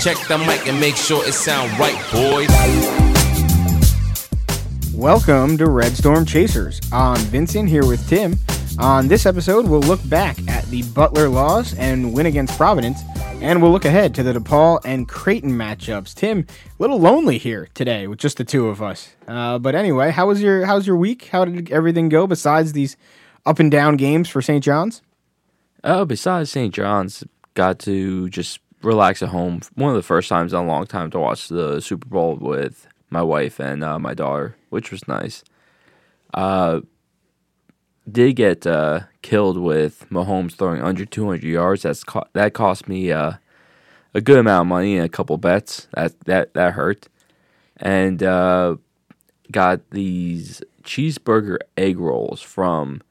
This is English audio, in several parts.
Check the mic and make sure it sound right, boys. Welcome to Red Storm Chasers. I'm Vincent here with Tim. On this episode, we'll look back at the Butler loss and win against Providence, and we'll look ahead to the DePaul and Creighton matchups. Tim, a little lonely here today with just the two of us. Uh, but anyway, how was your how's your week? How did everything go besides these up and down games for St. John's? Oh, besides St. John's, got to just relax at home. One of the first times in a long time to watch the Super Bowl with my wife and uh, my daughter, which was nice. Uh, did get uh, killed with Mahomes throwing under 200 yards. That's co- that cost me uh, a good amount of money and a couple bets. That that that hurt. And uh, got these cheeseburger egg rolls from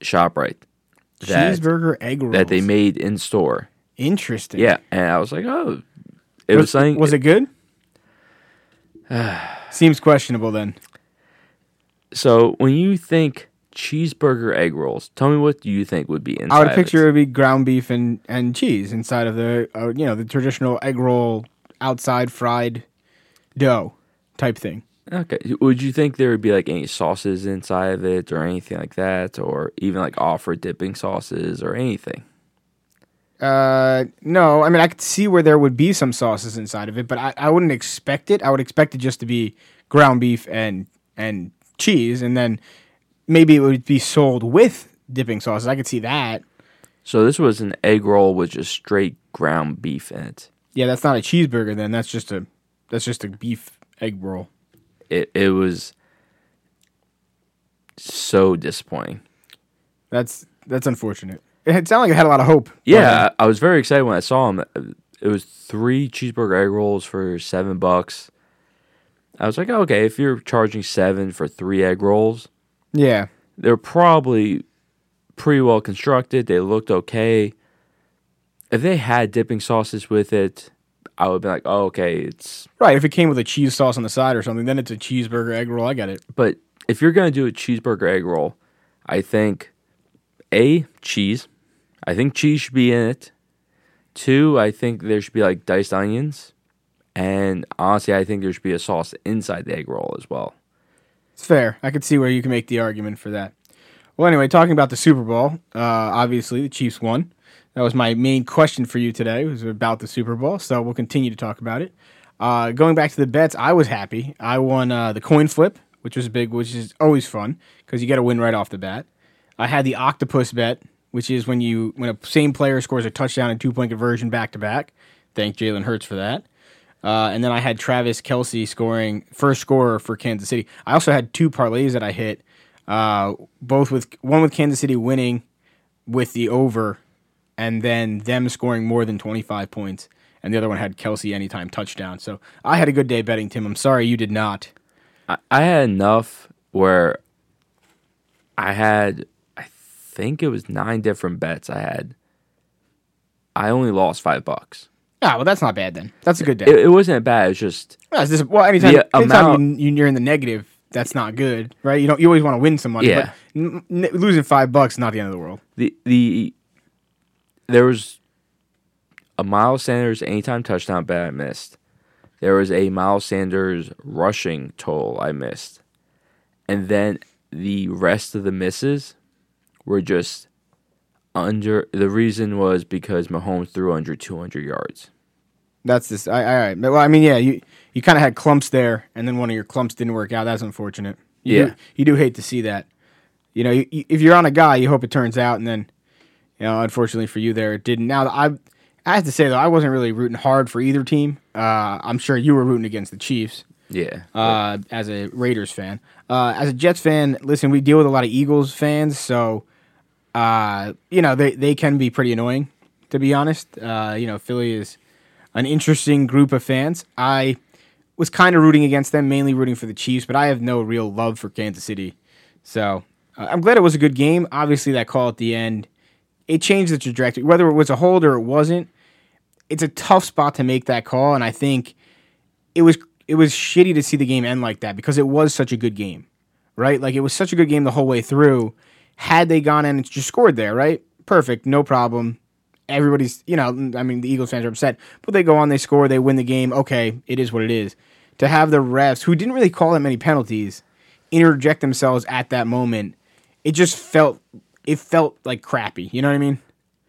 Shoprite that, Cheeseburger egg rolls that they made in store. Interesting. Yeah, and I was like, oh, it was, was, something. Was it good? Seems questionable then. So when you think cheeseburger egg rolls, tell me what do you think would be inside? I would picture it it? would be ground beef and, and cheese inside of the uh, you know the traditional egg roll outside fried dough type thing. Okay. Would you think there would be like any sauces inside of it or anything like that, or even like offer dipping sauces or anything? Uh, no, I mean I could see where there would be some sauces inside of it, but I, I wouldn't expect it. I would expect it just to be ground beef and and cheese, and then maybe it would be sold with dipping sauces. I could see that. So this was an egg roll with just straight ground beef in it. Yeah, that's not a cheeseburger. Then that's just a that's just a beef egg roll. It it was so disappointing. That's that's unfortunate. It sounded like it had a lot of hope. Yeah, I I was very excited when I saw them. It was three cheeseburger egg rolls for seven bucks. I was like, oh, okay, if you're charging seven for three egg rolls, yeah. they're probably pretty well constructed. They looked okay. If they had dipping sauces with it, I would be like, oh, okay, it's. Right, if it came with a cheese sauce on the side or something, then it's a cheeseburger egg roll. I get it. But if you're gonna do a cheeseburger egg roll, I think a cheese. I think cheese should be in it. Two, I think there should be like diced onions, and honestly, I think there should be a sauce inside the egg roll as well. It's fair. I could see where you can make the argument for that. Well, anyway, talking about the Super Bowl, uh, obviously the Chiefs won. That was my main question for you today. Was about the Super Bowl, so we'll continue to talk about it. Uh, going back to the bets, I was happy. I won uh, the coin flip, which was big, which is always fun because you got to win right off the bat. I had the octopus bet, which is when you when a same player scores a touchdown and two point conversion back to back. Thank Jalen Hurts for that. Uh, and then I had Travis Kelce scoring first scorer for Kansas City. I also had two parlays that I hit, uh, both with one with Kansas City winning with the over, and then them scoring more than twenty five points. And the other one had Kelce anytime touchdown. So I had a good day betting, Tim. I'm sorry you did not. I, I had enough where I had, think it was nine different bets I had. I only lost five bucks. Ah, well, that's not bad then. That's a good day. It, it wasn't bad. It's just Yeah, it's just- well, anytime, The anytime amount- you, you're in the negative, that's not good, right? You don't. You always want to win some money. Yeah. But n- n- losing five bucks is not the end of the world. the the there was a Miles Sanders anytime touchdown bet I missed. There was a Miles Sanders rushing toll I missed. And then the rest of the misses were just under the reason was because Mahomes threw under 200 yards. That's this. I, all right. But, Well, I mean, yeah, you you kind of had clumps there, and then one of your clumps didn't work out. That's unfortunate. You Yeah. do, you do hate to see that. You know, you, you- if you're on a guy, you hope it turns out, and then, you know, unfortunately for you, there it didn't. Now, I I have to say though, I wasn't really rooting hard for either team. Uh, I'm sure you were rooting against the Chiefs. Yeah. uh, as a Raiders fan. Uh, as a Jets fan, listen, we deal with a lot of Eagles fans, so uh, you know they they can be pretty annoying, to be honest. Uh, you know, Philly is an interesting group of fans. I was kind of rooting against them, mainly rooting for the Chiefs, but I have no real love for Kansas City. So uh, I'm glad it was a good game. Obviously, that call at the end it changed the trajectory. Whether it was a hold or it wasn't, it's a tough spot to make that call, and I think it was it was shitty to see the game end like that because it was such a good game, right? Like it was such a good game the whole way through. Had they gone in and just scored there, right? Perfect, no problem. everybody's, you know, I mean, the Eagles fans are upset, but they go on, they score, they win the game. Okay, it is what it is. To have the refs, who didn't really call that many penalties, interject themselves at that moment, it just felt, it felt like crappy. You know what I mean?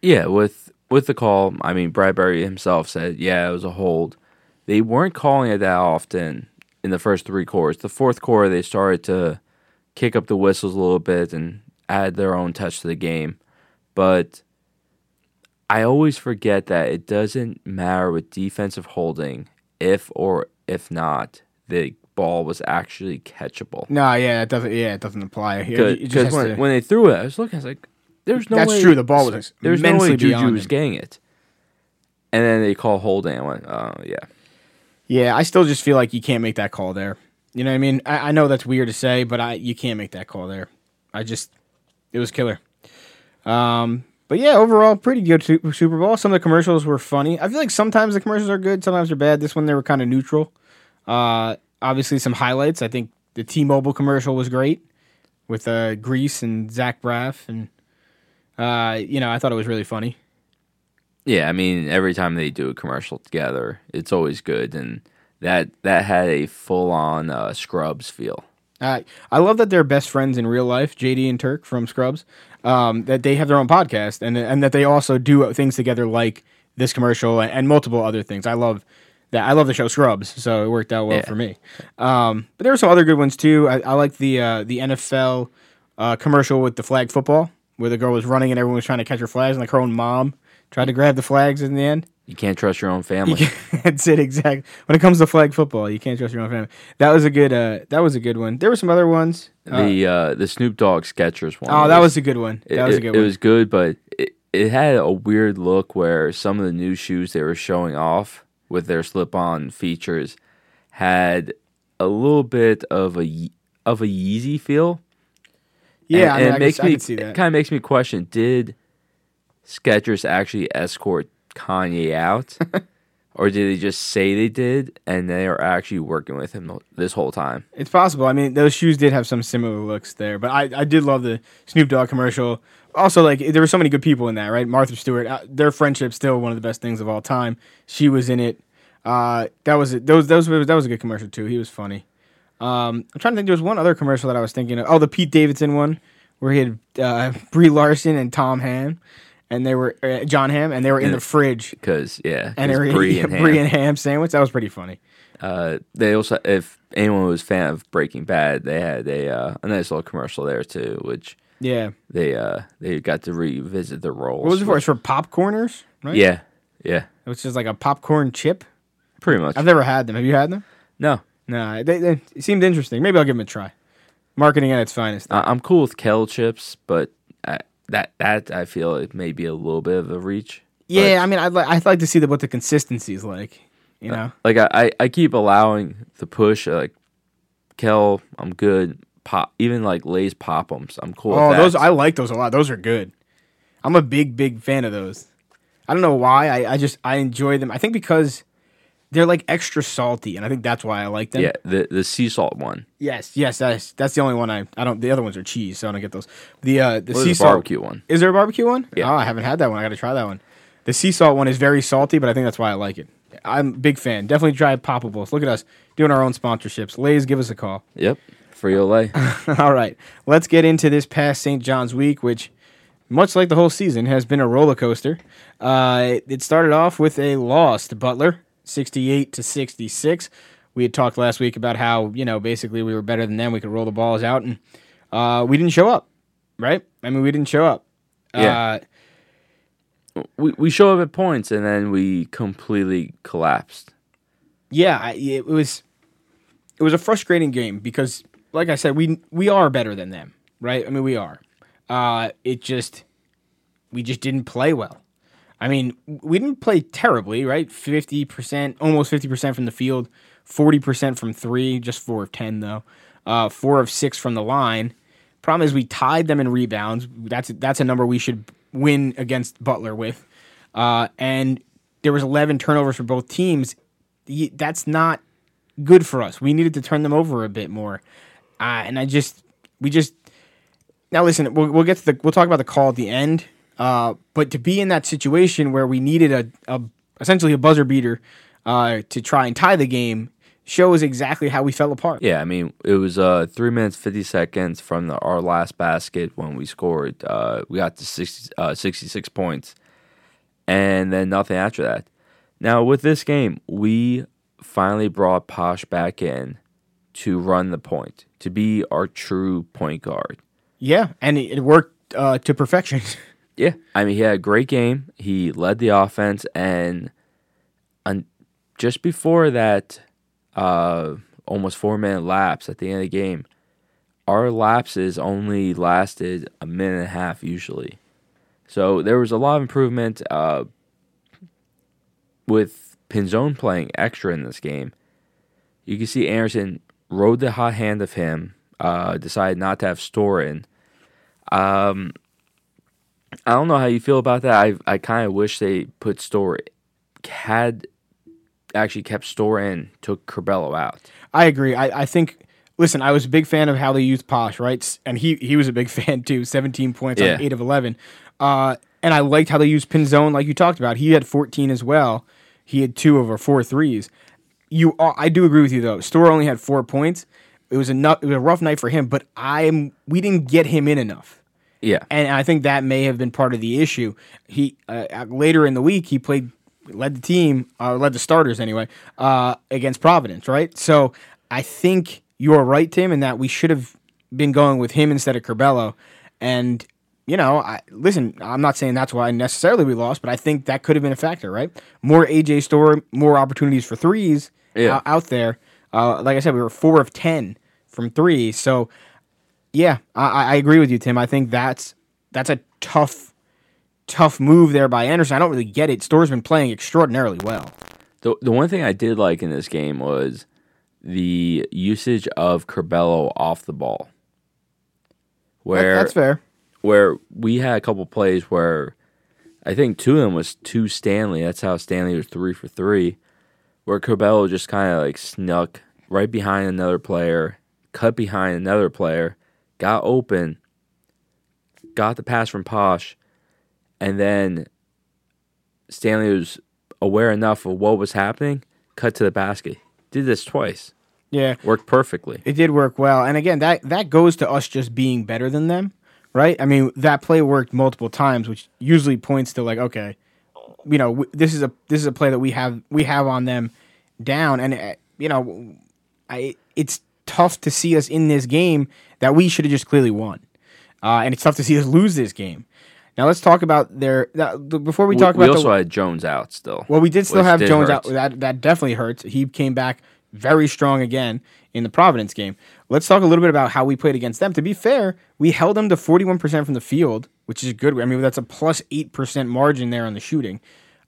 Yeah, with with the call, I mean Bradberry himself said, yeah, it was a hold. They weren't calling it that often in the first three quarters. The fourth quarter, they started to kick up the whistles a little bit and add their own touch to the game. But I always forget that it doesn't matter with defensive holding if or if not the ball was actually catchable. No, yeah, it doesn't. Yeah, it doesn't apply. It Because when, to- when they threw it, I was looking, I was like, "There's no That's way." true, the ball was there's no way Juju was getting it. And then they call holding. I went, "Oh yeah." Yeah, I still just feel like you can't make that call there. You know what I mean? I, I know that's weird to say, but I you can't make that call there. I just it was killer. Um, but yeah, overall pretty good Super Bowl. Some of the commercials were funny. I feel like sometimes the commercials are good, sometimes they're bad. This one they were kind of neutral. Uh, obviously some highlights. I think the T-Mobile commercial was great with uh, Grease and Zach Braff, and uh, you know I thought it was really funny. Yeah, I mean, every time they do a commercial together, it's always good, and that that had a full on uh, Scrubs feel. Uh, I love that they're best friends in real life, JD and Turk from Scrubs. Um, that they have their own podcast and and that they also do things together like this commercial and, and multiple other things. I love that. I love the show Scrubs, so it worked out well Yeah. for me. Um, but there were some other good ones too. I, I like the uh, the NFL uh, commercial with the flag football where the girl was running and everyone was trying to catch her flags and like her own mom tried to grab the flags in the end. You can't trust your own family. That's it exactly. When it comes to flag football, you can't trust your own family. That was a good. Uh, that was a good one. There were some other ones. Uh, the uh, the Snoop Dogg Skechers one. oh, that was a good one. It, That was a good it one. It was good, but it, it had a weird look where some of the new shoes they were showing off with their slip-on features had a little bit of a of a Yeezy feel. yeah, and, I, mean, and I, it makes could, me see that. It kind of makes me question: Did Skechers actually escort Kanye out, or did they just say they did, and they are actually working with him this whole time? It's possible. I mean, those shoes did have some similar looks there, but I, I did love the Snoop Dogg commercial. Also, like there were so many good people in that, right? Martha Stewart, uh, their friendship's still one of the best things of all time. She was in it. Uh, that was it. Those those that was a good commercial too. He was funny. Um, I'm trying to think. There was one other commercial that I was thinking of. Oh, the Pete Davidson one where he had uh, Brie Larson and Tom Hamm, and they were uh, Jon Hamm, and they were in the fridge, Because yeah, and they were Brie and a Brie Ham. and ham sandwich. That was pretty funny. Uh, they also, if anyone was a fan of Breaking Bad, they had a uh, a nice little commercial there too, which Yeah. they uh they got to revisit their roles. What was it for? It's for popcorners, right? Yeah, yeah, Which is like a popcorn chip. pretty much. I've never had them. Have you had them? no, No, they, they seemed interesting. Maybe I'll give them a try. Marketing at its finest. I- I'm cool with kale chips, but I, that that I feel it may be a little bit of a reach. yeah, I mean, I'd like I'd like to see the, what the consistency is like. You uh, know, Like I, I, keep allowing the push. Uh, like Kel, I'm good. Pop, even like Lay's pop'ems, I'm cool. oh, those. I like those a lot. Those are good. I'm a big big fan of those. I don't know why. I, I just I enjoy them. I think because they're like extra salty, and I think that's why I like them. yeah, the the sea salt one. Yes, yes, that's that's the only one I I don't. The other ones are cheese, so I don't get those. The uh the sea salt barbecue one? Is there a barbecue one? Yeah. Oh, I haven't had that one. I got to try that one. The sea salt one is very salty, but I think that's why I like it. I'm a big fan. Definitely try poppables. Look at us doing our own sponsorships. Lay's, give us a call. Yep, free Olay. All right, let's get into this past St. John's week, which, much like the whole season, has been a roller coaster. Uh, it started off with a loss to Butler, 68 to 66. We had talked last week about how you know basically we were better than them. We could roll the balls out, and uh, we didn't show up. Right? I mean, we didn't show up. Yeah. Uh, we we show up at points and then we completely collapsed. yeah, it was it was a frustrating game because, like I said, we we are better than them, right? I mean, we are. Uh, it just we just didn't play well. I mean, we didn't play terribly, right? Fifty percent, almost fifty percent from the field, forty percent from three, just four of ten though. Uh, four of six from the line. Problem is, we tied them in rebounds. That's that's a number we should win against Butler with. Uh, and there was eleven turnovers for both teams. That's not good for us. We needed to turn them over a bit more. Uh, and I just, we just. Now listen, we'll, we'll get to the. We'll talk about the call at the end. Uh, but to be in that situation where we needed a, a essentially a buzzer beater uh, to try and tie the game shows exactly how we fell apart. Yeah, I mean, it was uh, three minutes fifty seconds from the, our last basket when we scored. Uh, we got to 60, uh, 66 points, and then nothing after that. Now with this game, we finally brought Posh back in to run the point, to be our true point guard. Yeah, and it, it worked uh, to perfection. Yeah, I mean, he had a great game. He led the offense, and un- just before that, uh, almost four minute lapse at the end of the game, our lapses only lasted a minute and a half usually. So there was a lot of improvement uh, with Pinzón playing extra in this game. You can see Anderson rode the hot hand of him, uh, decided not to have Storr in. Um, I don't know how you feel about that. I I kind of wish they put Storr had actually kept Storr in, took Curbelo out. I agree. I, I think. Listen, I was a big fan of how they used Posh, right? And he he was a big fan too. Seventeen points Yeah. on eight of eleven, uh, and I liked how they used Pinzón, like you talked about. He had fourteen as well. He had two over four threes. You, are, I do agree with you though. Storr only had four points. It was enough. it was a rough night for him, but I'm we didn't get him in enough. Yeah, and I think that may have been part of the issue. He uh, later in the week he played led the team, uh, led the starters anyway, uh, against Providence, right? So I think you're right, Tim, in that we should have been going with him instead of Curbelo. And you know, I, listen, I'm not saying that's why necessarily we lost, but I think that could have been a factor, right? More AJ Storr, more opportunities for threes Yeah. out, out there. Uh, like I said, we were four of ten from three, so yeah, I, I agree with you, Tim. I think that's that's a tough, tough move there by Anderson. I don't really get it. Storr's been playing extraordinarily well. the the one thing I did like in this game was the usage of Curbelo off the ball, That- where that's fair. where we had a couple plays where I think two of them was two Stanley. That's how Stanley was three for three, where Curbelo just kind of like snuck right behind another player, cut behind another player, got open, got the pass from Posh, and then Stanley was aware enough of what was happening, cut to the basket. Did this twice. Yeah, Worked perfectly. it did work well. And again, that that goes to us just being better than them, right? I mean, that play worked multiple times, which usually points to like, okay, you know, w- this is a this is a play that we have we have on them down, and uh, you know, I it's tough to see us in this game that we should have just clearly won, uh, and it's tough to see us lose this game. Now let's talk about their that, before we talk we about we also the, had Jones out still. well, we did still have did Jones hurt. out. That that definitely hurts. He came back very strong again in the Providence game. Let's talk a little bit about how we played against them. To be fair, we held them to 41% from the field, which is a good. I mean, that's a plus 8% margin there on the shooting.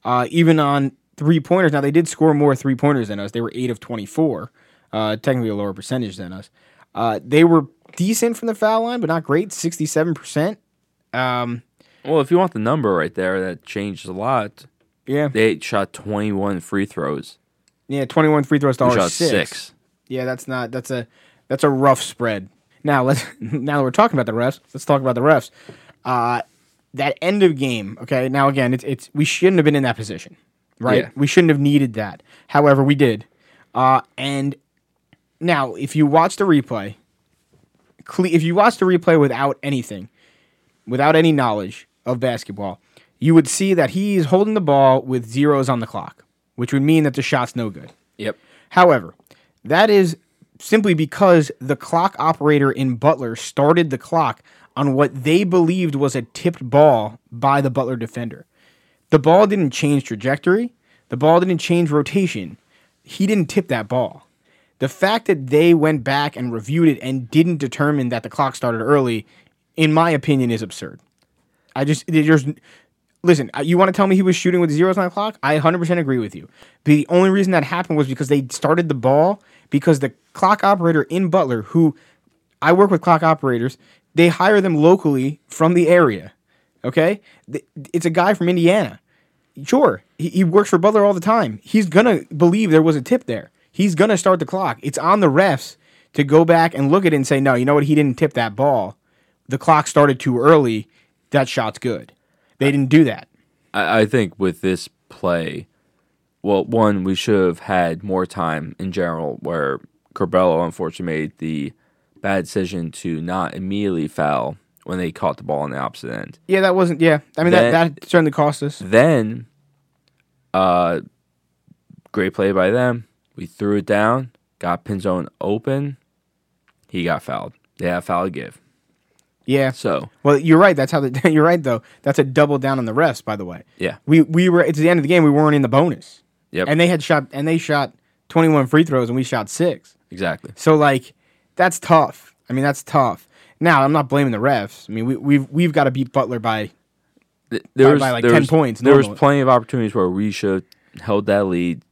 Uh, even on three pointers. Now, they did score more three pointers than us. They were 8 of 24, uh, technically a lower percentage than us. Uh, they were decent from the foul line, but not great, 67%. Um, Well, if you want the number right there, that changed a lot. yeah. They shot 21 free throws. Yeah, 21 free throws to We our shot six. six. Yeah, that's not that's a that's a rough spread. Now let's now that we're talking about the refs, let's talk about the refs. Uh, that end of game. Okay, now again, it's it's we shouldn't have been in that position, right? Yeah. We shouldn't have needed that. However, we did. Uh, and now, if you watch the replay, if you watch the replay without anything, without any knowledge of basketball, you would see that he's holding the ball with zeros on the clock, which would mean that the shot's no good. Yep. However, that is simply because the clock operator in Butler started the clock on what they believed was a tipped ball by the Butler defender. The ball didn't change trajectory, the ball didn't change rotation. He didn't tip that ball. The fact that they went back and reviewed it and didn't determine that the clock started early, in my opinion, is absurd. I just there's listen. uh, You want to tell me he was shooting with zeros on the clock? I 100% agree with you. The only reason that happened was because they started the ball because the clock operator in Butler, who I work with clock operators, they hire them locally from the area. Okay, it's a guy from Indiana. Sure, he, he works for Butler all the time. He's gonna believe there was a tip there. He's gonna start the clock. It's on the refs to go back and look at it and say, no, you know what? He didn't tip that ball. The clock started too early. That shot's good. They didn't do that. I, I think with this play, well, one we should have had more time in general. Where Curbelo unfortunately made the bad decision to not immediately foul when they caught the ball on the opposite end. Yeah, that wasn't. Yeah, I mean Then- that that certainly cost us. Then, uh, great play by them. We threw it down, got Pinzón open. He got fouled. They had a foul to give. Yeah. So Well, you're right. That's how the, you're right though. That's a double down on the refs. By the way, yeah, we we were it's the end of the game. We weren't in the bonus, yep, and they had shot and they shot 21 free throws and we shot six. exactly. So like, that's tough. I mean, that's tough. Now I'm not blaming the refs. I mean, we we've we've got to beat Butler by There By- was by, like, there 10 was- points There was plenty of opportunities where we should have held that lead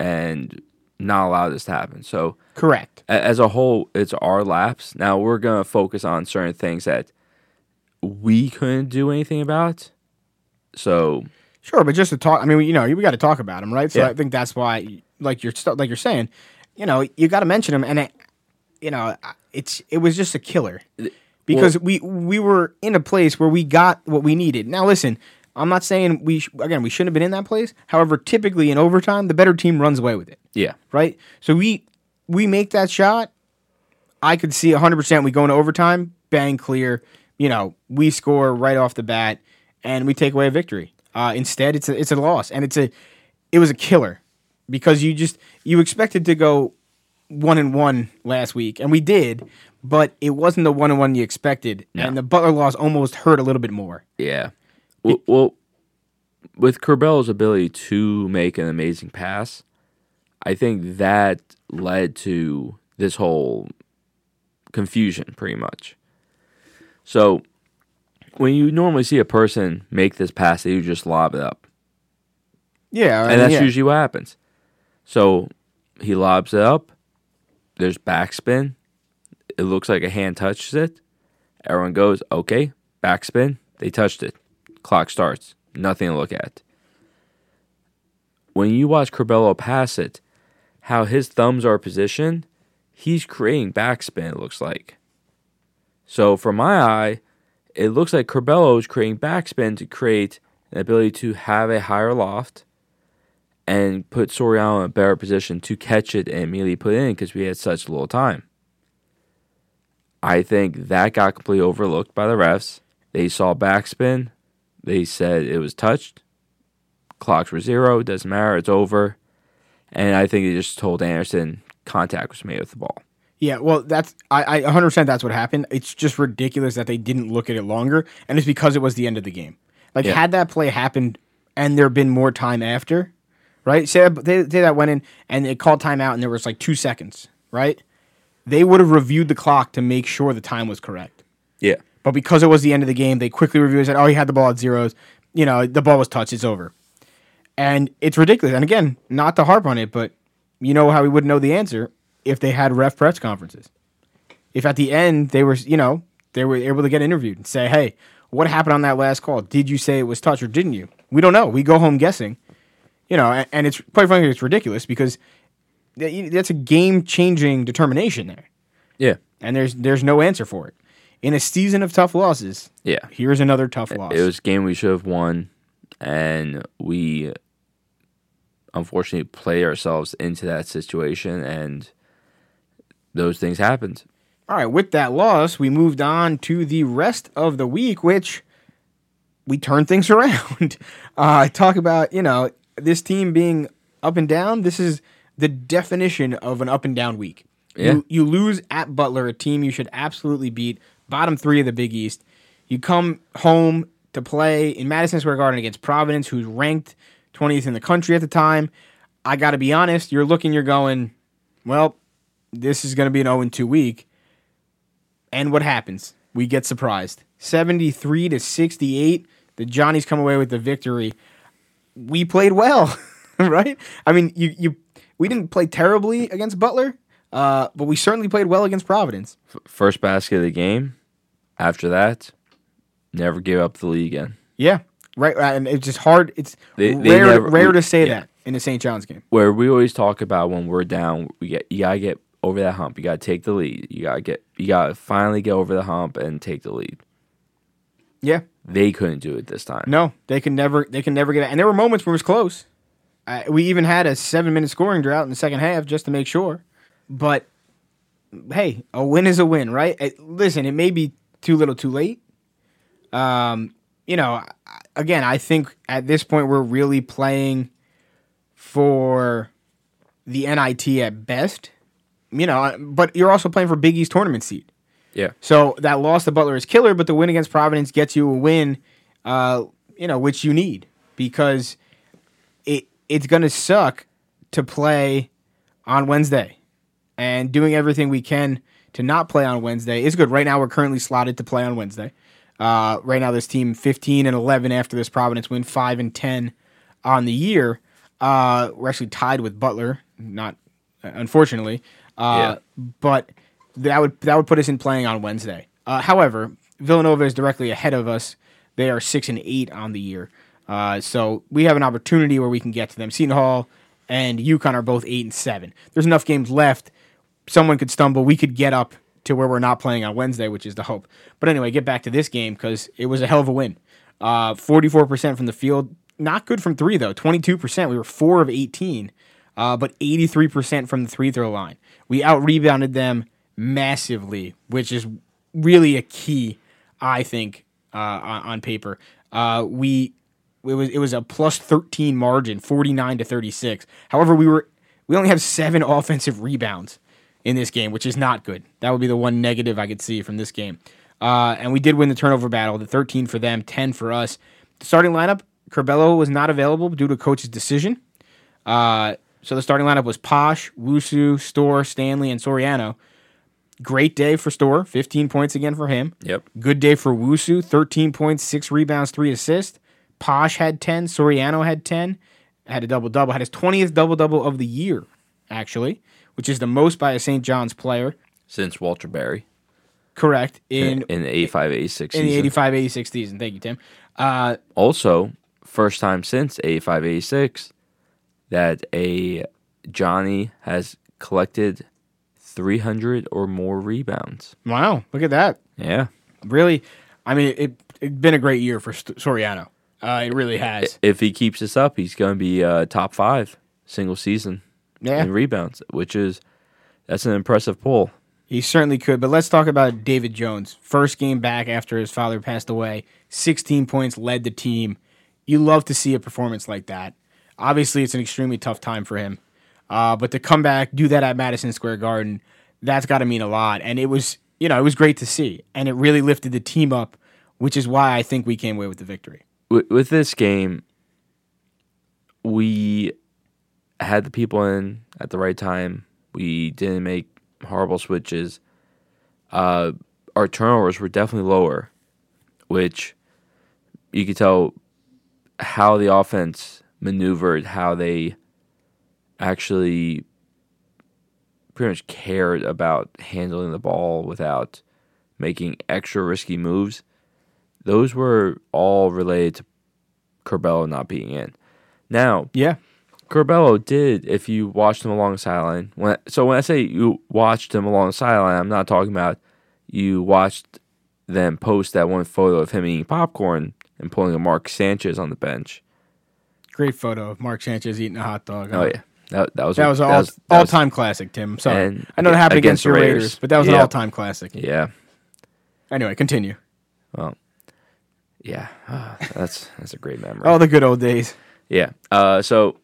and not allow this to happen. So correct. as a whole, it's our laps. Now we're gonna focus on certain things that we couldn't do anything about. So Sure, but just to talk, I mean, you know, we got to talk about them, right? So Yeah. I think that's why, like you're like you're saying, you know, you got to mention them, and it, you know, it's it was just a killer because we we were in a place where we got what we needed. Now, listen, I'm not saying we sh- again we shouldn't have been in that place. However, typically in overtime, the better team runs away with it, yeah, right? So we we make that shot. I could see 100. percent We go into overtime, bang, clear. You know, we score right off the bat, and we take away a victory. Uh, instead, it's a it's a loss, and it's a it was a killer because you just you expected to go one and one last week, and we did, but it wasn't the one and one you expected, and the Butler loss almost hurt a little bit more. yeah. Well, well with Curbelo's ability to make an amazing pass, I think that led to this whole confusion pretty much. So when you normally see a person make this pass, they just lob it up. Yeah, I and that's yeah. usually what happens. So he lobs it up. There's backspin. It looks like a hand touches it. Everyone goes, okay, backspin. They touched it. Clock starts. Nothing to look at. When you watch Curbelo pass it, how his thumbs are positioned, he's creating backspin, it looks like. So from my eye, it looks like Curbelo is creating backspin to create an ability to have a higher loft and put Soriano in a better position to catch it and immediately put in because we had such little time. I think that got completely overlooked by the refs. They saw backspin. They said it was touched. Clocks were zero. Doesn't matter. It's over. And I think they just told Anderson contact was made with the ball. Yeah, well, that's I, I 100% that's what happened. It's just ridiculous that they didn't look at it longer, and it's because it was the end of the game. Like, Yeah. had that play happened and there been more time after, right? Say that, they, say that went in and it called timeout and there was like two seconds, right? They would have reviewed the clock to make sure the time was correct. Yeah. But because it was the end of the game, they quickly reviewed and said, oh, he had the ball at zeros. You know, the ball was touched. It's over. And it's ridiculous. And again, not to harp on it, but you know how we wouldn't know the answer if they had ref press conferences. If at the end they were, you know, they were able to get interviewed and say, hey, what happened on that last call? Did you say it was touched or didn't you? We don't know. We go home guessing. You know, and, and it's quite frankly, it's ridiculous because that's a game changing determination there. Yeah. And there's there's no answer for it. In a season of tough losses, Yeah. here's another tough loss. It was a game we should have won, and we unfortunately played ourselves into that situation, and those things happened. All right, with that loss, we moved on to the rest of the week, which we turned things around. Uh, talk about, you know, this team being up and down. This is the definition of an up and down week. Yeah. You, you lose at Butler, a team you should absolutely beat, bottom three of the Big East. You come home to play in Madison Square Garden against Providence, who's ranked 20th in the country at the time. I got to be honest, you're looking, you're going, well, this is going to be an 0 2 week. And what happens? We get surprised. 73 to 68. The Johnnies come away with the victory. We played well, right? I mean, you you we didn't play terribly against Butler, uh, but we certainly played well against Providence. First basket of the game. After that, never gave up the lead again. Yeah, right. uh, And it's just hard. It's They- they rare, never- rare to say yeah. that in a St. John's game. Where we always talk about when we're down, we get you gotta get over that hump. You gotta take the lead. You gotta get you gotta finally get over the hump and take the lead. Yeah, they couldn't do it this time. No, they can never. They can never get. it. And there were moments where it was close. We even had a seven-minute scoring drought in the second half just to make sure. But hey, a win is a win, right? Listen, it may be too little, too late. Um, you know, again, I think at this point we're really playing for the NIT at best. You know, but you're also playing for Big East tournament seed. Yeah. So that loss to Butler is killer, but the win against Providence gets you a win, uh, you know, which you need because it it's gonna suck to play on Wednesday, and doing everything we can to not play on Wednesday is good. Right now, we're currently slotted to play on Wednesday. Uh, right now, this team 15 and 11 after this Providence win, five and 10 on the year. Uh, we're actually tied with Butler, not unfortunately. Uh, But that would that would put us in playing on Wednesday. Uh, however, Villanova is directly ahead of us. They are six and eight on the year, uh, so we have an opportunity where we can get to them. Seton Hall and UConn are both eight and seven. There's enough games left. Someone could stumble. We could get up to where we're not playing on Wednesday, which is the hope. But anyway, get back to this game because it was a hell of a win. Uh, 44% from the field. Not good from three, though. 22%. We were four of 18, uh, but 83% from the three throw line. We out rebounded them massively, which is really a key, I think, uh, on, on paper. Uh, we it was it was a plus 13 margin, 49 to 36. However, we were we only have seven offensive rebounds in this game, which is not good. That would be the one negative I could see from this game. Uh, and we did win the turnover battle, the 13 for them, 10 for us. The starting lineup, Curbelo was not available due to coach's decision. Uh, so the starting lineup was Posh, Wusu, Storr, Stanley, and Soriano. Great day for Storr, 15 points again for him. Yep. Good day for Wusu, 13 points, 6 rebounds, 3 assists. Posh had 10, Soriano had 10, had a double double, had his 20th double double of the year, actually, which is the most by a St. John's player. Since Walter Berry Correct. In in the 85 86 in the season. 85 86 season. Thank you, Tim. Uh, Also, first time since 85 86 that a Johnny has collected 300 or more rebounds. wow, look at that. Yeah. Really, I mean, it, it's been a great year for Soriano. Uh, it really has. If he keeps this up, he's going to be uh, top five single season Yeah. in rebounds, which is that's an impressive pull. He certainly could. But let's talk about David Jones. First game back after his father passed away, 16 points, led the team. You love to see a performance like that. Obviously, it's an extremely tough time for him. Uh, but to come back, do that at Madison Square Garden, that's got to mean a lot. And it was, you know, it was great to see. And it really lifted the team up, which is why I think we came away with the victory. with this game, we had the people in at the right time. We didn't make horrible switches. Uh, our turnovers were definitely lower, which you could tell how the offense maneuvered, how they actually pretty much cared about handling the ball without making extra risky moves those were all related to Curbelo not being in. Now, Yeah. Curbelo did, if you watched him along the sideline. When so when I say you watched him along the sideline, I'm not talking about you watched them post that one photo of him eating popcorn and pulling a Mark Sanchez on the bench. Great photo of Mark Sanchez eating a hot dog. Oh yeah, that, that was That was that was, all time classic, Tim. I'm sorry. I know it happened against, against the Raiders, Raiders. but that was an all time classic. Yeah, Anyway, continue. Well, yeah, Ah, that's that's a great memory. Oh, the good old days. Yeah. Uh, so,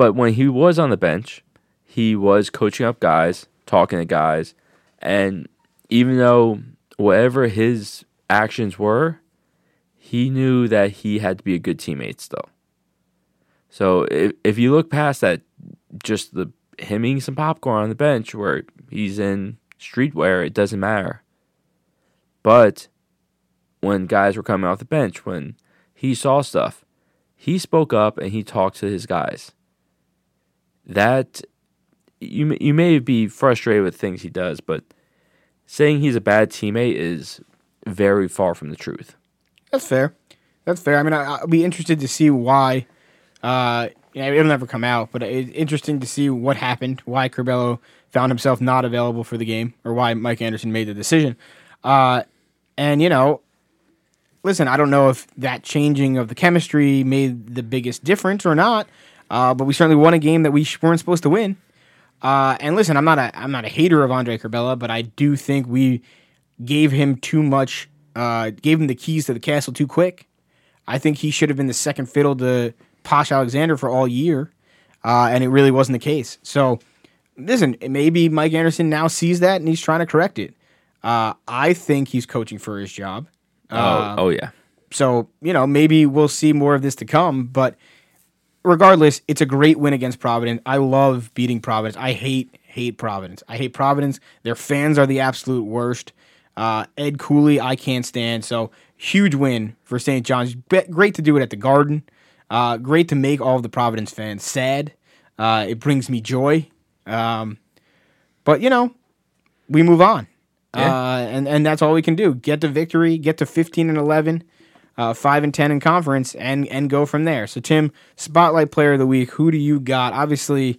but when he was on the bench, he was coaching up guys, talking to guys, and even though whatever his actions were, he knew that he had to be a good teammate still. So if if you look past that, just the him eating some popcorn on the bench where he's in streetwear, it doesn't matter. But when guys were coming off the bench, when he saw stuff, he spoke up and he talked to his guys. That you you may be frustrated with things he does, but saying he's a bad teammate is very far from the truth. That's fair. That's fair. I mean, I, I'll be interested to see why. Uh, you know, it'll never come out, but it's interesting to see what happened, why Curbelo found himself not available for the game, or why Mike Anderson made the decision. Uh, and you know, listen, I don't know if that changing of the chemistry made the biggest difference or not, uh, but we certainly won a game that we sh- weren't supposed to win. Uh, and listen, I'm not a I'm not a hater of Andre Curbelo, but I do think we gave him too much, uh, gave him the keys to the castle too quick. I think he should have been the second fiddle to Posh Alexander for all year, uh, and it really wasn't the case. So, listen, maybe Mike Anderson now sees that and he's trying to correct it. Uh, I think he's coaching for his job. Uh, oh, oh yeah. So, you know, maybe we'll see more of this to come. But regardless, it's a great win against Providence. I love beating Providence. I hate, hate Providence. I hate Providence. Their fans are the absolute worst. Uh, Ed Cooley, I can't stand. So, huge win for St. John's. Be- great to do it at the Garden. Uh, great to make all of the Providence fans sad. Uh, it brings me joy. Um, but, you know, we move on. Yeah. Uh, and, and that's all we can do. Get to victory, get to 15 and 11 uh, five and ten in conference, and and go from there. So Tim, spotlight player of the week. Who do you got? Obviously,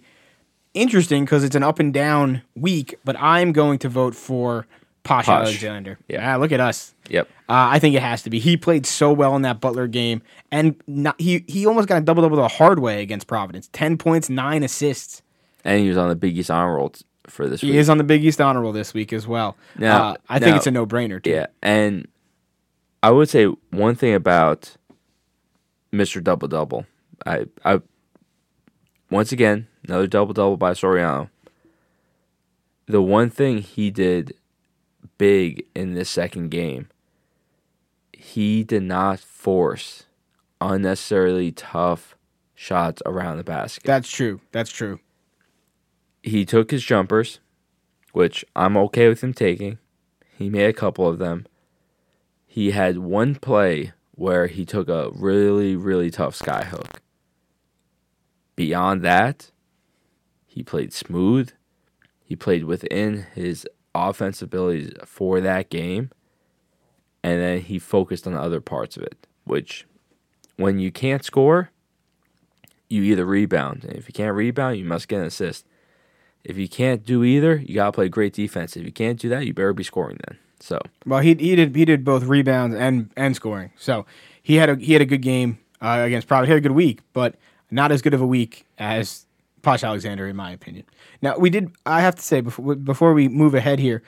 interesting because it's an up and down week, but I'm going to vote for Posh, Posh. Alexander. Yeah. Ah, look at us. Yep. Uh, I think it has to be. He played so well in that Butler game, and not, he he almost got a double double the hard way against Providence. Ten points, nine assists. And he was on the Big East honor roll t- for this week. He week. is on the Big East honor roll this week as well. Now- uh, I think it's a no brainer. Too. Yeah, and I would say one thing about Mr. Double Double. I I once again another double double by Soriano. The one thing he did big in this second game, he did not force unnecessarily tough shots around the basket. That's true. That's true. he took his jumpers, which I'm okay with him taking. He made a couple of them. He had one play where he took a really, really tough sky hook. Beyond that, he played smooth. He played within his offensive abilities for that game. And then he focused on other parts of it, which when you can't score, you either rebound. And if you can't rebound, you must get an assist. If you can't do either, you gotta play great defense. If you can't do that, you better be scoring then. So Well, he he did he did both rebounds and and scoring. So he had a he had a good game uh, against Providence. He had a good week, but not as good of a week as Posh Alexander, in my opinion. Now we did. I have to say before before we move ahead here,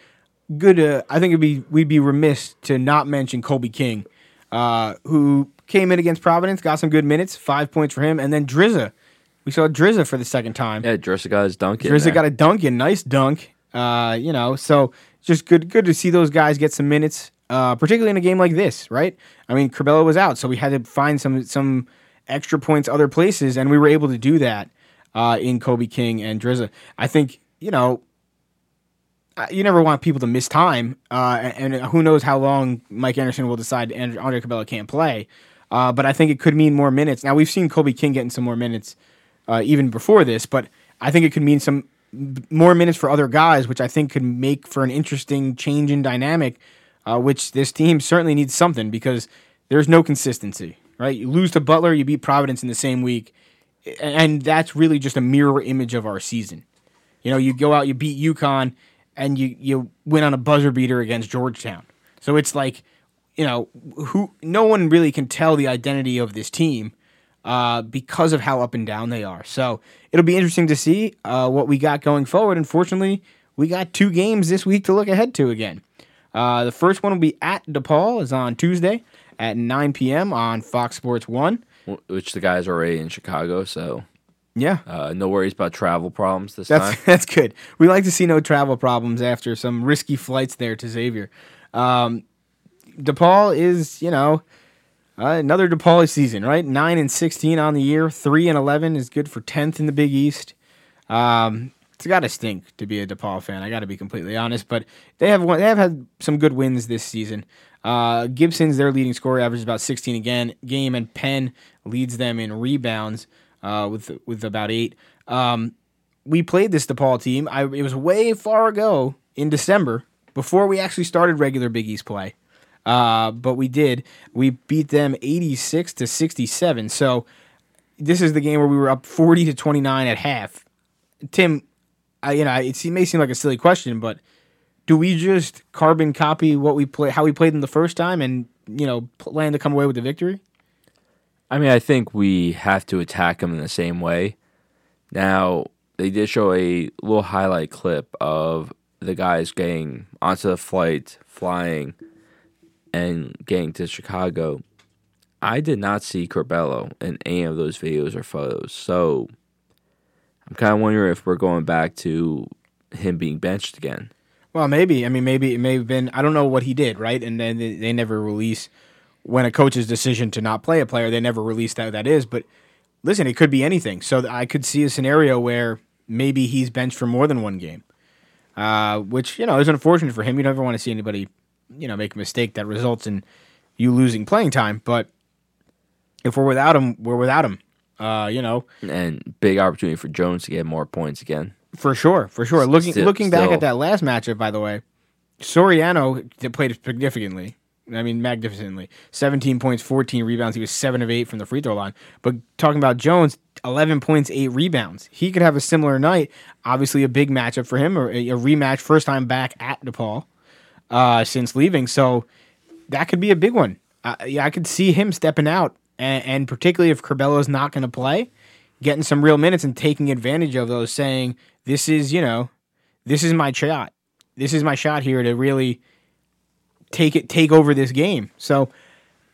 good. Uh, I think it'd be we'd be remiss to not mention Kolby King, uh, who came in against Providence, got some good minutes, five points for him, and then Drissa. We saw Drissa for the second time. yeah, Drissa got his dunk Drissa got a dunk in, nice dunk. Uh, you know, so just good, good to see those guys get some minutes, uh, particularly in a game like this, right? I mean, Curbelo was out, so we had to find some some extra points other places, and we were able to do that uh, in Kolby King and Drissa. I think you know. You never want people to miss time, uh, and, and who knows how long Mike Anderson will decide Andre Curbelo can't play. Uh, but I think it could mean more minutes. Now we've seen Kolby King getting some more minutes uh, even before this, but I think it could mean some more minutes for other guys, which I think could make for an interesting change in dynamic, uh, which this team certainly needs something because there's no consistency, right? You lose to Butler, you beat Providence in the same week, and that's really just a mirror image of our season. You know, you go out, you beat UConn, and you you win on a buzzer beater against Georgetown. So it's like, you know, who no one really can tell the identity of this team uh, because of how up and down they are. So it'll be interesting to see uh, what we got going forward. Unfortunately, we got two games this week to look ahead to again. Uh, the first one will be at DePaul is on Tuesday at 9 p.m. on Fox Sports One. which the guys are already in Chicago, so Yeah, uh, no worries about travel problems this That's time. that's good. We like to see no travel problems after some risky flights there to Xavier. Um, DePaul is, you know, uh, another DePaul season, right? Nine and sixteen on the year. Three and eleven is good for tenth in the Big East. Um, it's got to stink to be a DePaul fan. I got to be completely honest, but they have won, they have had some good wins this season. Uh, Gibson's their leading scorer, averages about 16 again game, and Penn leads them in rebounds uh, with with about eight. Um, we played this DePaul team. I, it was way far ago in December before we actually started regular Big East play. Uh, but we did. We beat them 86 to 67. So this is the game where we were up 40 to 29 at half. Tim, I, you know, it, may seem like a silly question, but do we just carbon copy what we play, how we played them the first time, and you know, plan to come away with the victory? I mean, I think we have to attack them in the same way. Now, they did show a little highlight clip of the guys getting onto the flight, flying, and getting to Chicago. I did not see Curbelo in any of those videos or photos. So I'm kind of wondering if we're going back to him being benched again. Well, maybe. I mean, maybe it may have been. I don't know what he did, right? And then they, never release when a coach's decision to not play a player. They never release that that is. But listen, it could be anything. So I could see a scenario where maybe he's benched for more than one game, uh, which you know is unfortunate for him. You never want to see anybody, you know, make a mistake that results in you losing playing time. But if we're without him, we're without him. Uh, you know, And big opportunity for Jones to get more points again. for sure, for sure. Looking Still- looking back still- at that last matchup, by the way, Soriano played significantly. I mean, magnificently. 17 points, 14 rebounds. He was 7 of 8 from the free throw line. But talking about Jones, 11 points, 8 rebounds. He could have a similar night. Obviously, a big matchup for him, or a, a rematch, first time back at DePaul uh, since leaving. So that could be a big one. Uh, yeah, I could see him stepping out, and, and particularly if Curbelo's not going to play, getting some real minutes and taking advantage of those, saying, This is, you know, this is my shot. This is my shot here to really take it take over this game. So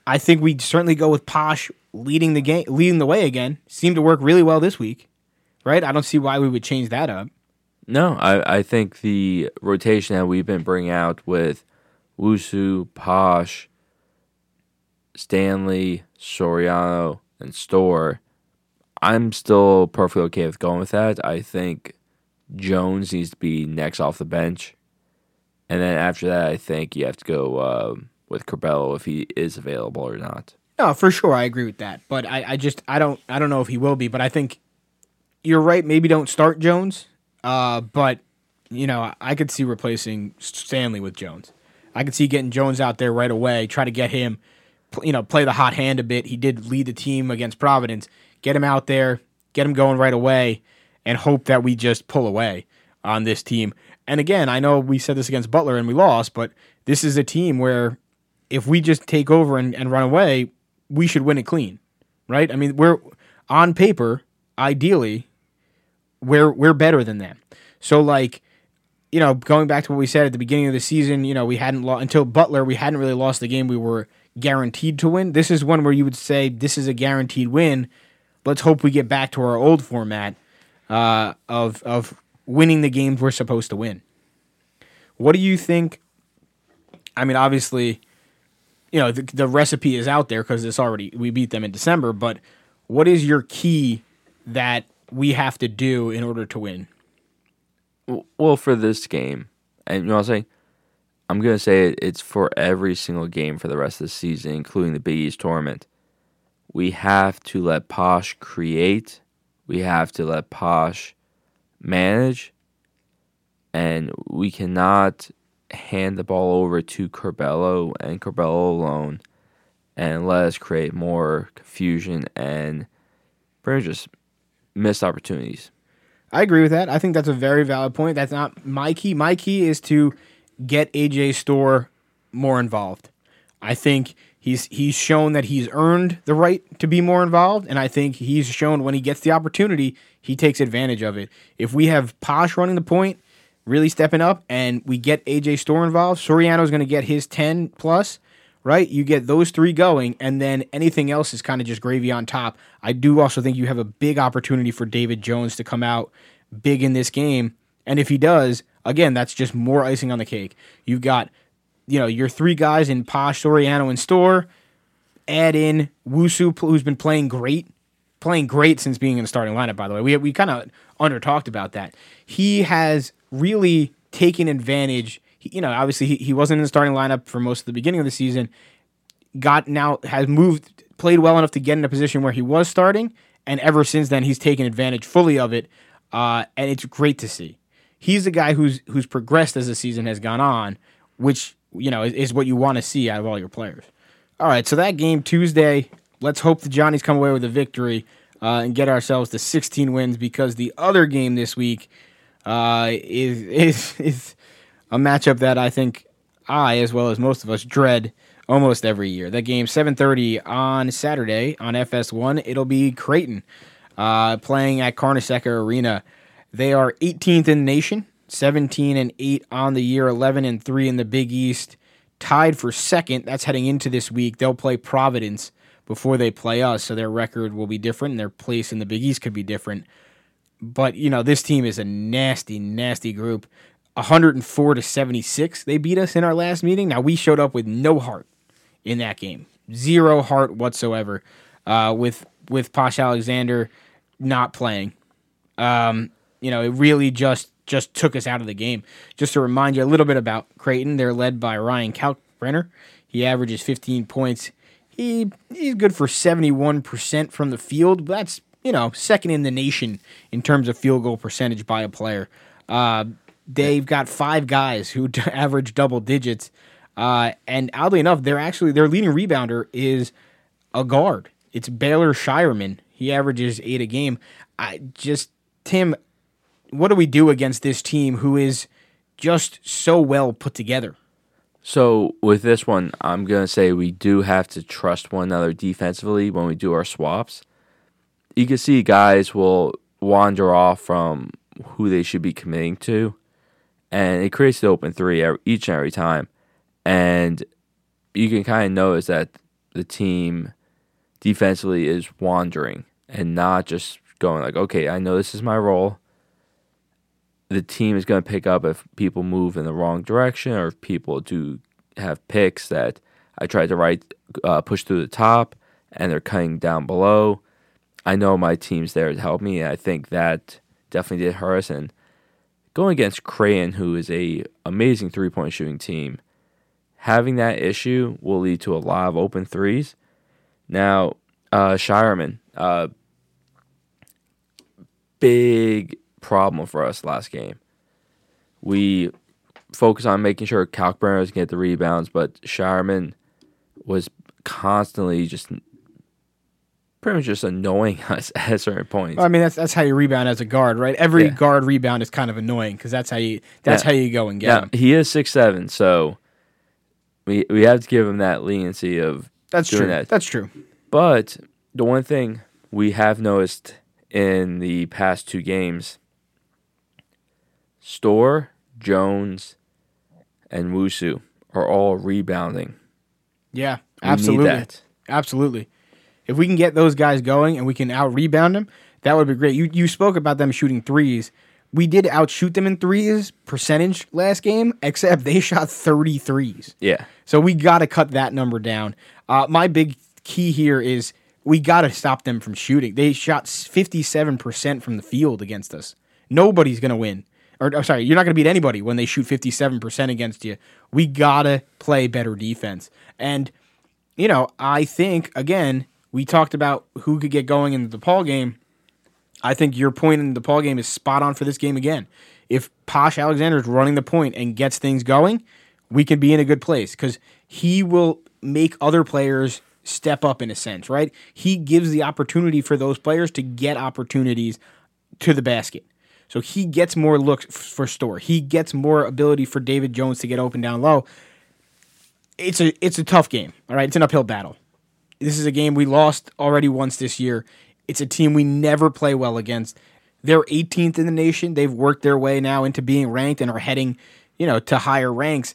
I think we'd certainly go with Posh leading the game leading the way again. Seemed to work really well this week. Right? I don't see why we would change that up. No, I, I think the rotation that we've been bringing out with Wusu, Posh, Stanley, Soriano, and Storr, I'm still perfectly okay with going with that. I think Jones needs to be next off the bench. And then after that, I think you have to go um with Curbelo if he is available or not. No, for sure, I agree with that. But I, I just I don't I don't know if he will be. But I think you're right. Maybe don't start Jones. Uh, but you know I, could see replacing Stanley with Jones. I could see getting Jones out there right away. Try to get him, you know, play the hot hand a bit. He did lead the team against Providence. Get him out there, get him going right away, and hope that we just pull away on this team. And again, I know we said this against Butler and we lost, but this is a team where if we just take over and, and run away, we should win it clean, right? I mean, we're on paper, ideally, we're we're better than them. So like, you know, going back to what we said at the beginning of the season, you know, we hadn't lost until Butler, we hadn't really lost the game we were guaranteed to win. This is one where you would say this is a guaranteed win. Let's hope we get back to our old format uh, of of winning the games we're supposed to win. What do you think? I mean, obviously, you know the, the recipe is out there because it's already we beat them in December. But what is your key that we have to do in order to win? Well, for this game, and you know what I'm saying? I'm to say it, it's for every single game for the rest of the season, including the Big East tournament. We have to let Posh create. We have to let Posh manage. And we cannot hand the ball over to Curbelo and Curbelo alone and let us create more confusion and just missed opportunities. I agree with that. I think that's a very valid point. That's not my key. My key is to get AJ Storr more involved. I think he's he's shown that he's earned the right to be more involved, and I think he's shown when he gets the opportunity, he takes advantage of it. If we have Posh running the point, really stepping up, and we get AJ Storr involved, Soriano's going to get his ten plus. Right, you get those three going, and then anything else is kind of just gravy on top. I do also think you have a big opportunity for David Jones to come out big in this game, and if he does, again, that's just more icing on the cake. You've got, you know, your three guys in Posh, Soriano, and Storr. Add in Wusu, who's been playing great, playing great since being in the starting lineup. By the way, we we kind of under talked about that. He has really taken advantage. He, you know, obviously he, he wasn't in the starting lineup for most of the beginning of the season. Got now has moved, played well enough to get in a position where he was starting, and ever since then he's taken advantage fully of it, uh, and it's great to see. He's the guy who's who's progressed as the season has gone on, which you know is, is what you want to see out of all your players. All right, so that game Tuesday. Let's hope the Johnnies come away with a victory uh, and get ourselves to 16 wins because the other game this week uh, is is is a matchup that I think I, as well as most of us, dread almost every year. That game 7:30 on Saturday on FS1. It'll be Creighton uh, playing at Carnesecca Arena. They are 18th in the nation, 17 and 8 on the year, 11 and 3 in the Big East. Tied for second. That's heading into this week. They'll play Providence before they play us, so their record will be different and their place in the Big East could be different. But, you know, this team is a nasty, nasty group. 104 to 76. They beat us in our last meeting. Now we showed up with no heart in that game, zero heart whatsoever. Uh, with with Posh Alexander not playing, um, you know, it really just just took us out of the game. Just to remind you a little bit about Creighton, they're led by Ryan Kalkbrenner. He averages 15 points. He he's good for 71% from the field. That's you know second in the nation in terms of field goal percentage by a player. Uh, they've got five guys who average double digits. Uh, and oddly enough, they're actually their leading rebounder is a guard. It's Baylor Scheierman. He averages eight a game. I just Tim, what do we do against this team who is just so well put together? So with this one, I'm gonna say we do have to trust one another defensively when we do our swaps. You can see guys will wander off from who they should be committing to, and it creates the open three each and every time. And you can kind of notice that the team defensively is wandering and not just going like, okay, I know this is my role. The team is going to pick up if people move in the wrong direction or if people do have picks that I tried to right uh, push through the top and they're cutting down below. I know my team's there to help me. And I think that definitely did hurt us. And going against Creighton, who is a amazing three point shooting team, having that issue will lead to a lot of open threes. Now, uh, Scheierman, uh, big problem for us last game. We focus on making sure Kalkbrenner get the rebounds, but Scheierman was constantly just pretty much just annoying us at certain points. Well, I mean, that's that's how you rebound as a guard, right? Every Yeah. guard rebound is kind of annoying because that's how you that's how you go and get them. he is six seven, so we we have to give him that leniency of That's true. that. That's true. But the one thing we have noticed in the past two games, Storr, Jones, and Wusu are all rebounding. Yeah, We absolutely, absolutely. If we can get those guys going and we can out rebound them, that would be great. You you spoke about them shooting threes. We did outshoot them in threes percentage last game, except they shot 30 threes. Yeah. So we got to cut that number down. Uh, my big key here is we got to stop them from shooting. They shot 57% from the field against us. Nobody's going to win. Or, or sorry, you're not going to beat anybody when they shoot 57% against you. We got to play better defense. And, you know, I think, again, we talked about who could get going in the DePaul game. I think your point in the DePaul game is spot on for this game again. If Posh Alexander is running the point and gets things going, we can be in a good place because he will make other players step up in a sense, right? He gives the opportunity for those players to get opportunities to the basket. So he gets more looks for Storr. He gets more ability for David Jones to get open down low. It's a it's a tough game. All right, it's an uphill battle. This is a game we lost already once this year. It's a team we never play well against. They're 18th in the nation. They've worked their way now into being ranked and are heading, you know, to higher ranks.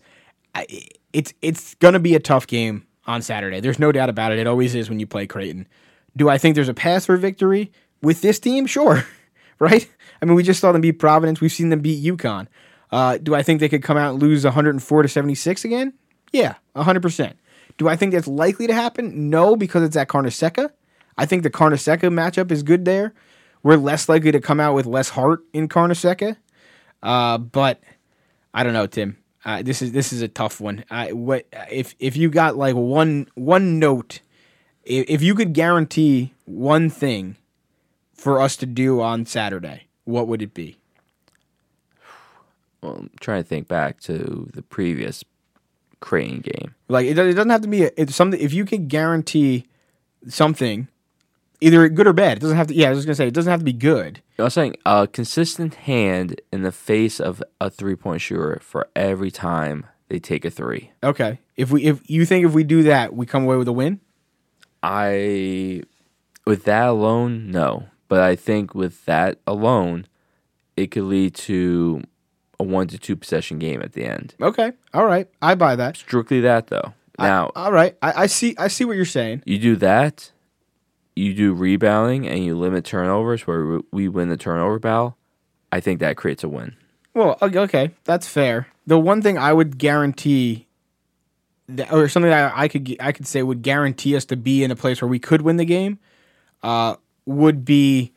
It's it's going to be a tough game on Saturday. There's no doubt about it. It always is when you play Creighton. Do I think there's a path for victory with this team? Sure. right? I mean, we just saw them beat Providence. We've seen them beat UConn. Uh, do I think they could come out and lose 104 to 76 again? Yeah, 100%. Do I think that's likely to happen? No, because it's at Carnesecca. I think the Carnesecca matchup is good there. We're less likely to come out with less heart in Carnesecca. Uh, but I don't know, Tim. Uh, this is this is a tough one. I, what if if you got like one one note, if, if you could guarantee one thing for us to do on Saturday, what would it be? Well, I'm trying to think back to the previous Creighton game. Like it, it doesn't have to be a, it's something. If you can guarantee something, either good or bad, it doesn't have to. Yeah, I was gonna say it doesn't have to be good. I was saying a consistent hand in the face of a three point shooter for every time they take a three. Okay. If we if you think if we do that, we come away with a win? I, with that alone, no. But I think with that alone, it could lead to a one to two possession game at the end. Okay. All right. I buy that. Strictly that though. Now all right. I, I see I see what you're saying. you do that, you do rebounding, and you limit turnovers where we win the turnover battle. I think that creates a win. Well, okay, that's fair. The one thing I would guarantee, that, or something that I, I could I could say would guarantee us to be in a place where we could win the game, uh, would be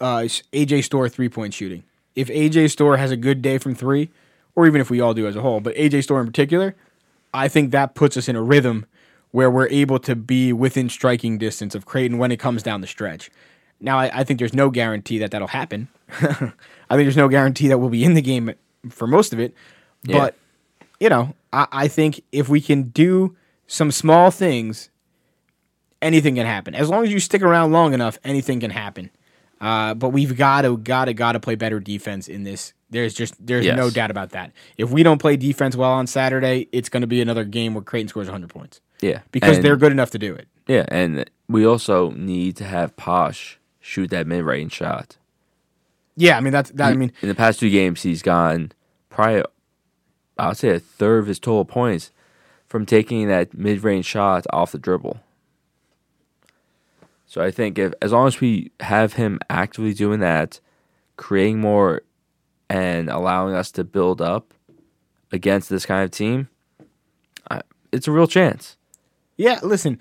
uh, AJ Storr three point shooting. If AJ Storr has a good day from three, or even if we all do as a whole, but AJ Storr in particular, I think that puts us in a rhythm where we're able to be within striking distance of Creighton when it comes down the stretch. Now, I, I think there's no guarantee that that'll happen. I think there's no guarantee that we'll be in the game for most of it. Yeah. But, you know, I, I think if we can do some small things, anything can happen. As long as you stick around long enough, anything can happen. Uh, but we've got to, got to, got to play better defense in this. There's just, there's Yes. no doubt about that. If we don't play defense well on Saturday, it's going to be another game where Creighton scores 100 points Yeah, because And- they're good enough to do it. Yeah, and we also need to have Posh shoot that mid range shot. Yeah, I mean that's that. I mean, in the past two games, he's gone probably, I'll say, a third of his total points from taking that mid range shot off the dribble. So I think if as long as we have him actively doing that, creating more, and allowing us to build up against this kind of team, I, it's a real chance. yeah. Listen,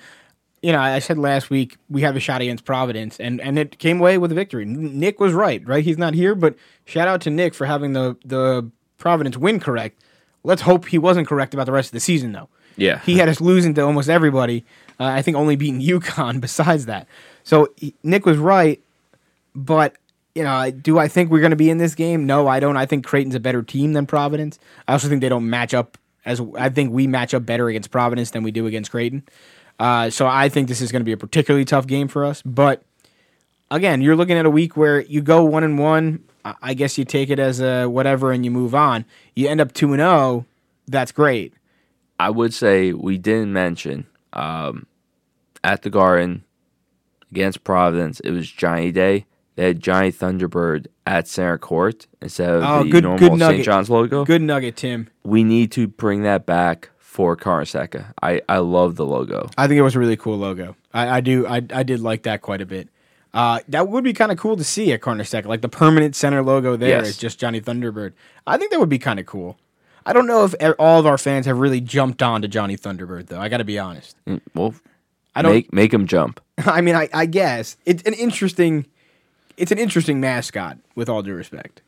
you know, I said last week we have a shot against Providence, and and it came away with a victory. Nick was right, right? He's not here, but shout out to Nick for having the the Providence win correct. Let's hope he wasn't correct about the rest of the season, though. Yeah, He had us losing to almost everybody. Uh, I think only beating UConn besides that. So he- Nick was right, but you know, do I think we're going to be in this game? No, I don't. I think Creighton's a better team than Providence. I also think they don't match up as I think we match up better against Providence than we do against Creighton. Uh, so I think this is going to be a particularly tough game for us. But again, you're looking at a week where you go one and one. I- guess you take it as a whatever and you move on. You end up two and zero. That's great. I would say we didn't mention um, at the Garden against Providence. It was Johnny Day. They had Johnny Thunderbird at center court instead of Oh, the good- normal good St. nugget. John's logo. Good nugget, Tim. We need to bring that back for Carnesecca. I I love the logo. I think it was a really cool logo. I, I do. I, I did like that quite a bit. Uh, that would be kind of cool to see at Carnesecca. Like the permanent center logo there Yes. is just Johnny Thunderbird. I think that would be kind of cool. I don't know if all of our fans have really jumped on to Johnny Thunderbird though. I got to be honest. Mm, Well, I don't. make make them jump. I mean, I, I guess it's an interesting. It's an interesting mascot. With all due respect,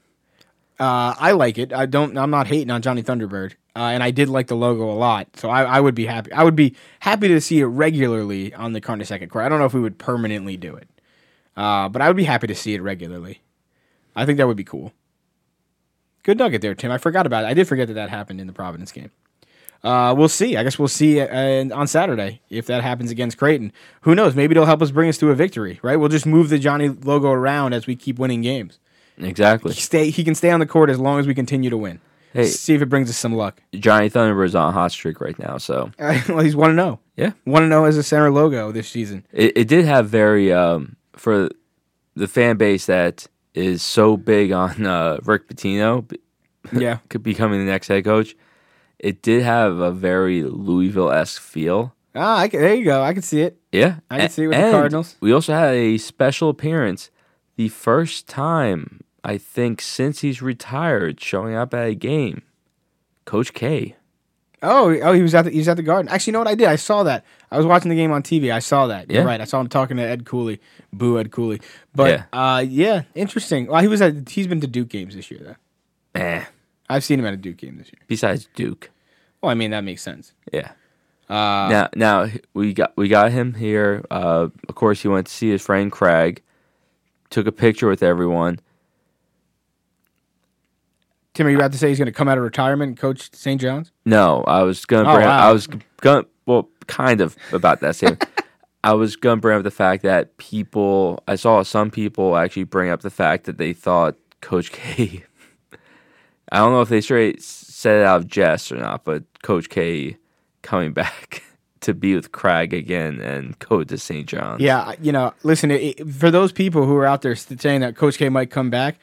uh, I like it. I don't. I'm not hating on Johnny Thunderbird, uh, and I did like the logo a lot. So I, I would be happy. I would be happy to see it regularly on the Carnesecca court. I don't know if we would permanently do it, uh, but I would be happy to see it regularly. I think that would be cool. Good nugget there, Tim. I forgot about it. I did forget that that happened in the Providence game. Uh, we'll see. I guess we'll see uh, on Saturday if that happens against Creighton. Who knows? Maybe it'll help us bring us to a victory, right? We'll just move the Johnny logo around as we keep winning games. Exactly. Stay. He can stay on the court as long as we continue to win. Hey. See if it brings us some luck. Johnny Thunderbird's on a hot streak right now, so well, he's one to zero. yeah. One to zero as a center logo this season. It, it did have very um, for the fan base that is so big on uh, Rick Pitino Yeah. could becoming the next head coach. It did have a very Louisville esque feel. Ah, I can, there you go. I can see it. Yeah, I can A- see it with the Cardinals. We also had a special appearance, the first time I think since he's retired, showing up at a game. Coach K. Oh, oh, he was at the, he was at the Garden. Actually, you know what I did? I saw that. I was watching the game on TV. I saw that. You're Yeah. right. I saw him talking to Ed Cooley. Boo, Ed Cooley. But Yeah. uh, yeah, interesting. Well, he was at. He's been to Duke games this year, though. Eh. I've seen him at a Duke game this year. Besides Duke. Well, I mean that makes sense. Yeah. Uh, now, now we got we got him here. Uh, of course, he went to see his friend Craig. Took a picture with everyone. Tim, are you about to say he's going to come out of retirement and coach St. John's? No, I was gonna Oh, bring. wow. I was gonna. Well, kind of about that same. I was gonna bring up the fact that people. I saw some people actually bring up the fact that they thought Coach K. I don't know if they straight said it out of jest or not, but Coach K coming back to be with Craig again and go to St. John's. Yeah, you know, listen, it, for those people who are out there saying that Coach K might come back,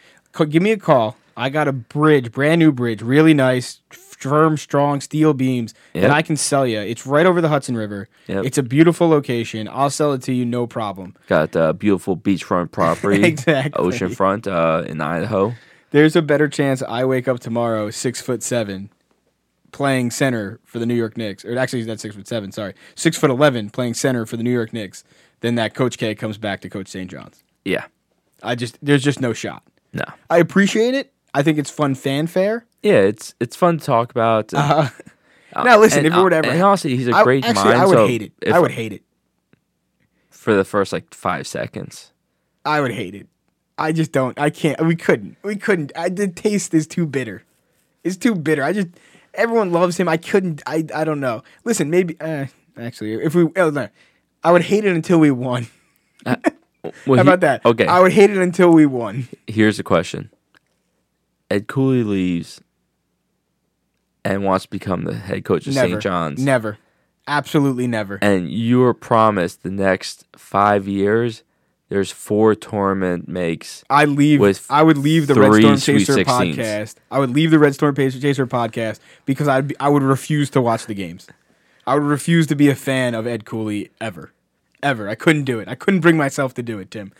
give me a call. I got a bridge, brand new bridge, really nice, firm, strong steel beams Yep. that I can sell you. It's right over the Hudson River. Yep. It's a beautiful location. I'll sell it to you, no problem. Got a beautiful beachfront property, Exactly. oceanfront uh, in Idaho. There's a better chance I wake up tomorrow six foot seven, playing center for the New York Knicks, or actually that's six foot seven. Sorry, six foot eleven, playing center for the New York Knicks, then that Coach K comes back to Coach St. John's. Yeah, I just there's just no shot. no, I appreciate it. I think it's fun fanfare. yeah, it's it's fun to talk about. and- Uh, uh, now listen, and, if it ever and honestly, he's a great actually, mind. I would so hate it. if- I would hate it. for the first like five seconds. I would hate it. I just don't. I can't. We couldn't. We couldn't. I, the taste is too bitter. It's too bitter. I just. Everyone loves him. I couldn't. I. I don't know. Listen, maybe. Uh, actually, if we. Oh, no. I would hate it until we won. Well, How he- about that? Okay, I would hate it until we won. here's the question: Ed Cooley leaves and wants to become the head coach of. St. John's, Never. Absolutely never. and you are promised the next five years. There's four tournament makes. I leave. with I would leave the Red Storm Chaser 16s. podcast. I would leave the Red Storm Chaser Chaser podcast because I'd be, I would refuse to watch the games. I would refuse to be a fan of Ed Cooley ever, ever. I couldn't do it. I couldn't bring myself to do it, Tim.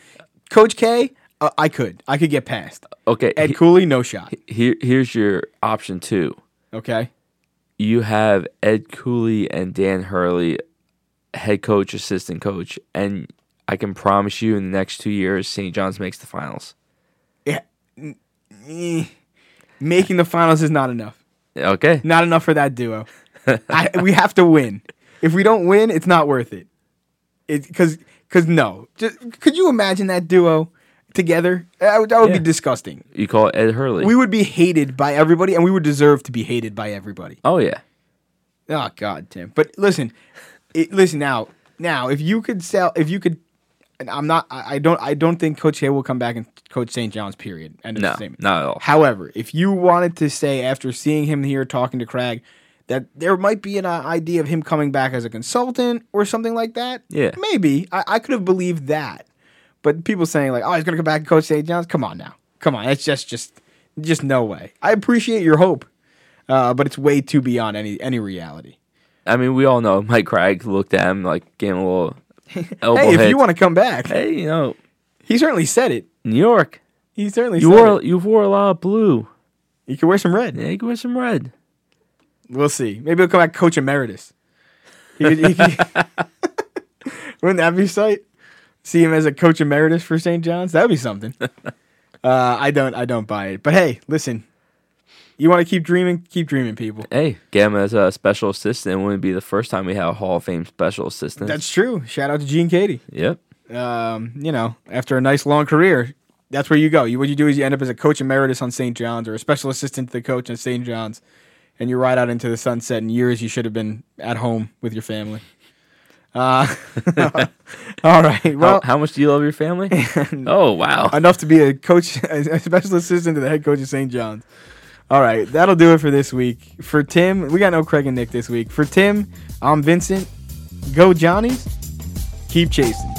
Coach K, uh, I could. I could get past. Okay, Ed he- Cooley, no shot. here here's your option two. Okay. You have Ed Cooley and Dan Hurley, head coach, assistant coach, and I can promise you in the next two years, St. John's makes the finals. Yeah. Making the finals is not enough. Okay, Not enough for that duo. I, we have to win. If we don't win, it's not worth it. It because because no. Just, could you imagine that duo together? That would, that would Yeah. be disgusting. you call it Ed Hurley. We would be hated by everybody, and we would deserve to be hated by everybody. oh yeah, Oh God, Tim. But listen, it, listen now. Now, if you could sell, if you could, and I'm not. I, I don't. I don't think Coach Hay will come back and coach St. John's. Period. End of no, statement. not at all. However, if you wanted to say after seeing him here talking to Craig that there might be an uh, idea of him coming back as a consultant or something like that, Yeah. maybe I, I could have believed that. But people saying like, "Oh, he's gonna come back and coach St. John's," come on now, come on, it's just just just no way. I appreciate your hope, uh, but it's way too beyond any any reality. I mean, we all know Mike Craig looked at him like gave him a little elbow hey, if hit. you want to come back, hey, you know, he certainly said it. New York, He certainly you said wore it. you wore a lot of blue. You can wear some red. Yeah, you can wear some red. We'll see. Maybe he'll come back coach emeritus. He could, he could- wouldn't that be sight? See him as a coach emeritus for St. John's. That'd be something. uh, I don't. I don't buy it. But hey, listen. You want to keep dreaming? Keep dreaming, people. Hey, get him as a special assistant. It wouldn't be the first time we have a Hall of Fame special assistant. That's true. Shout out to Gene Keady. yep. Um, you know, after a nice long career, that's where you go. You what you do is you end up as a coach emeritus on St. John's or a special assistant to the coach at St. John's, and you ride out into the sunset in years you should have been at home with your family. Uh, all right. Well, how, how much do you love your family? oh wow. enough to be a coach, a special assistant to the head coach of St. John's. All right, that'll do it for this week. For Tim, we got no Craig and Nick this week. For Tim, I'm Vincent. Go Johnnies. Keep chasing.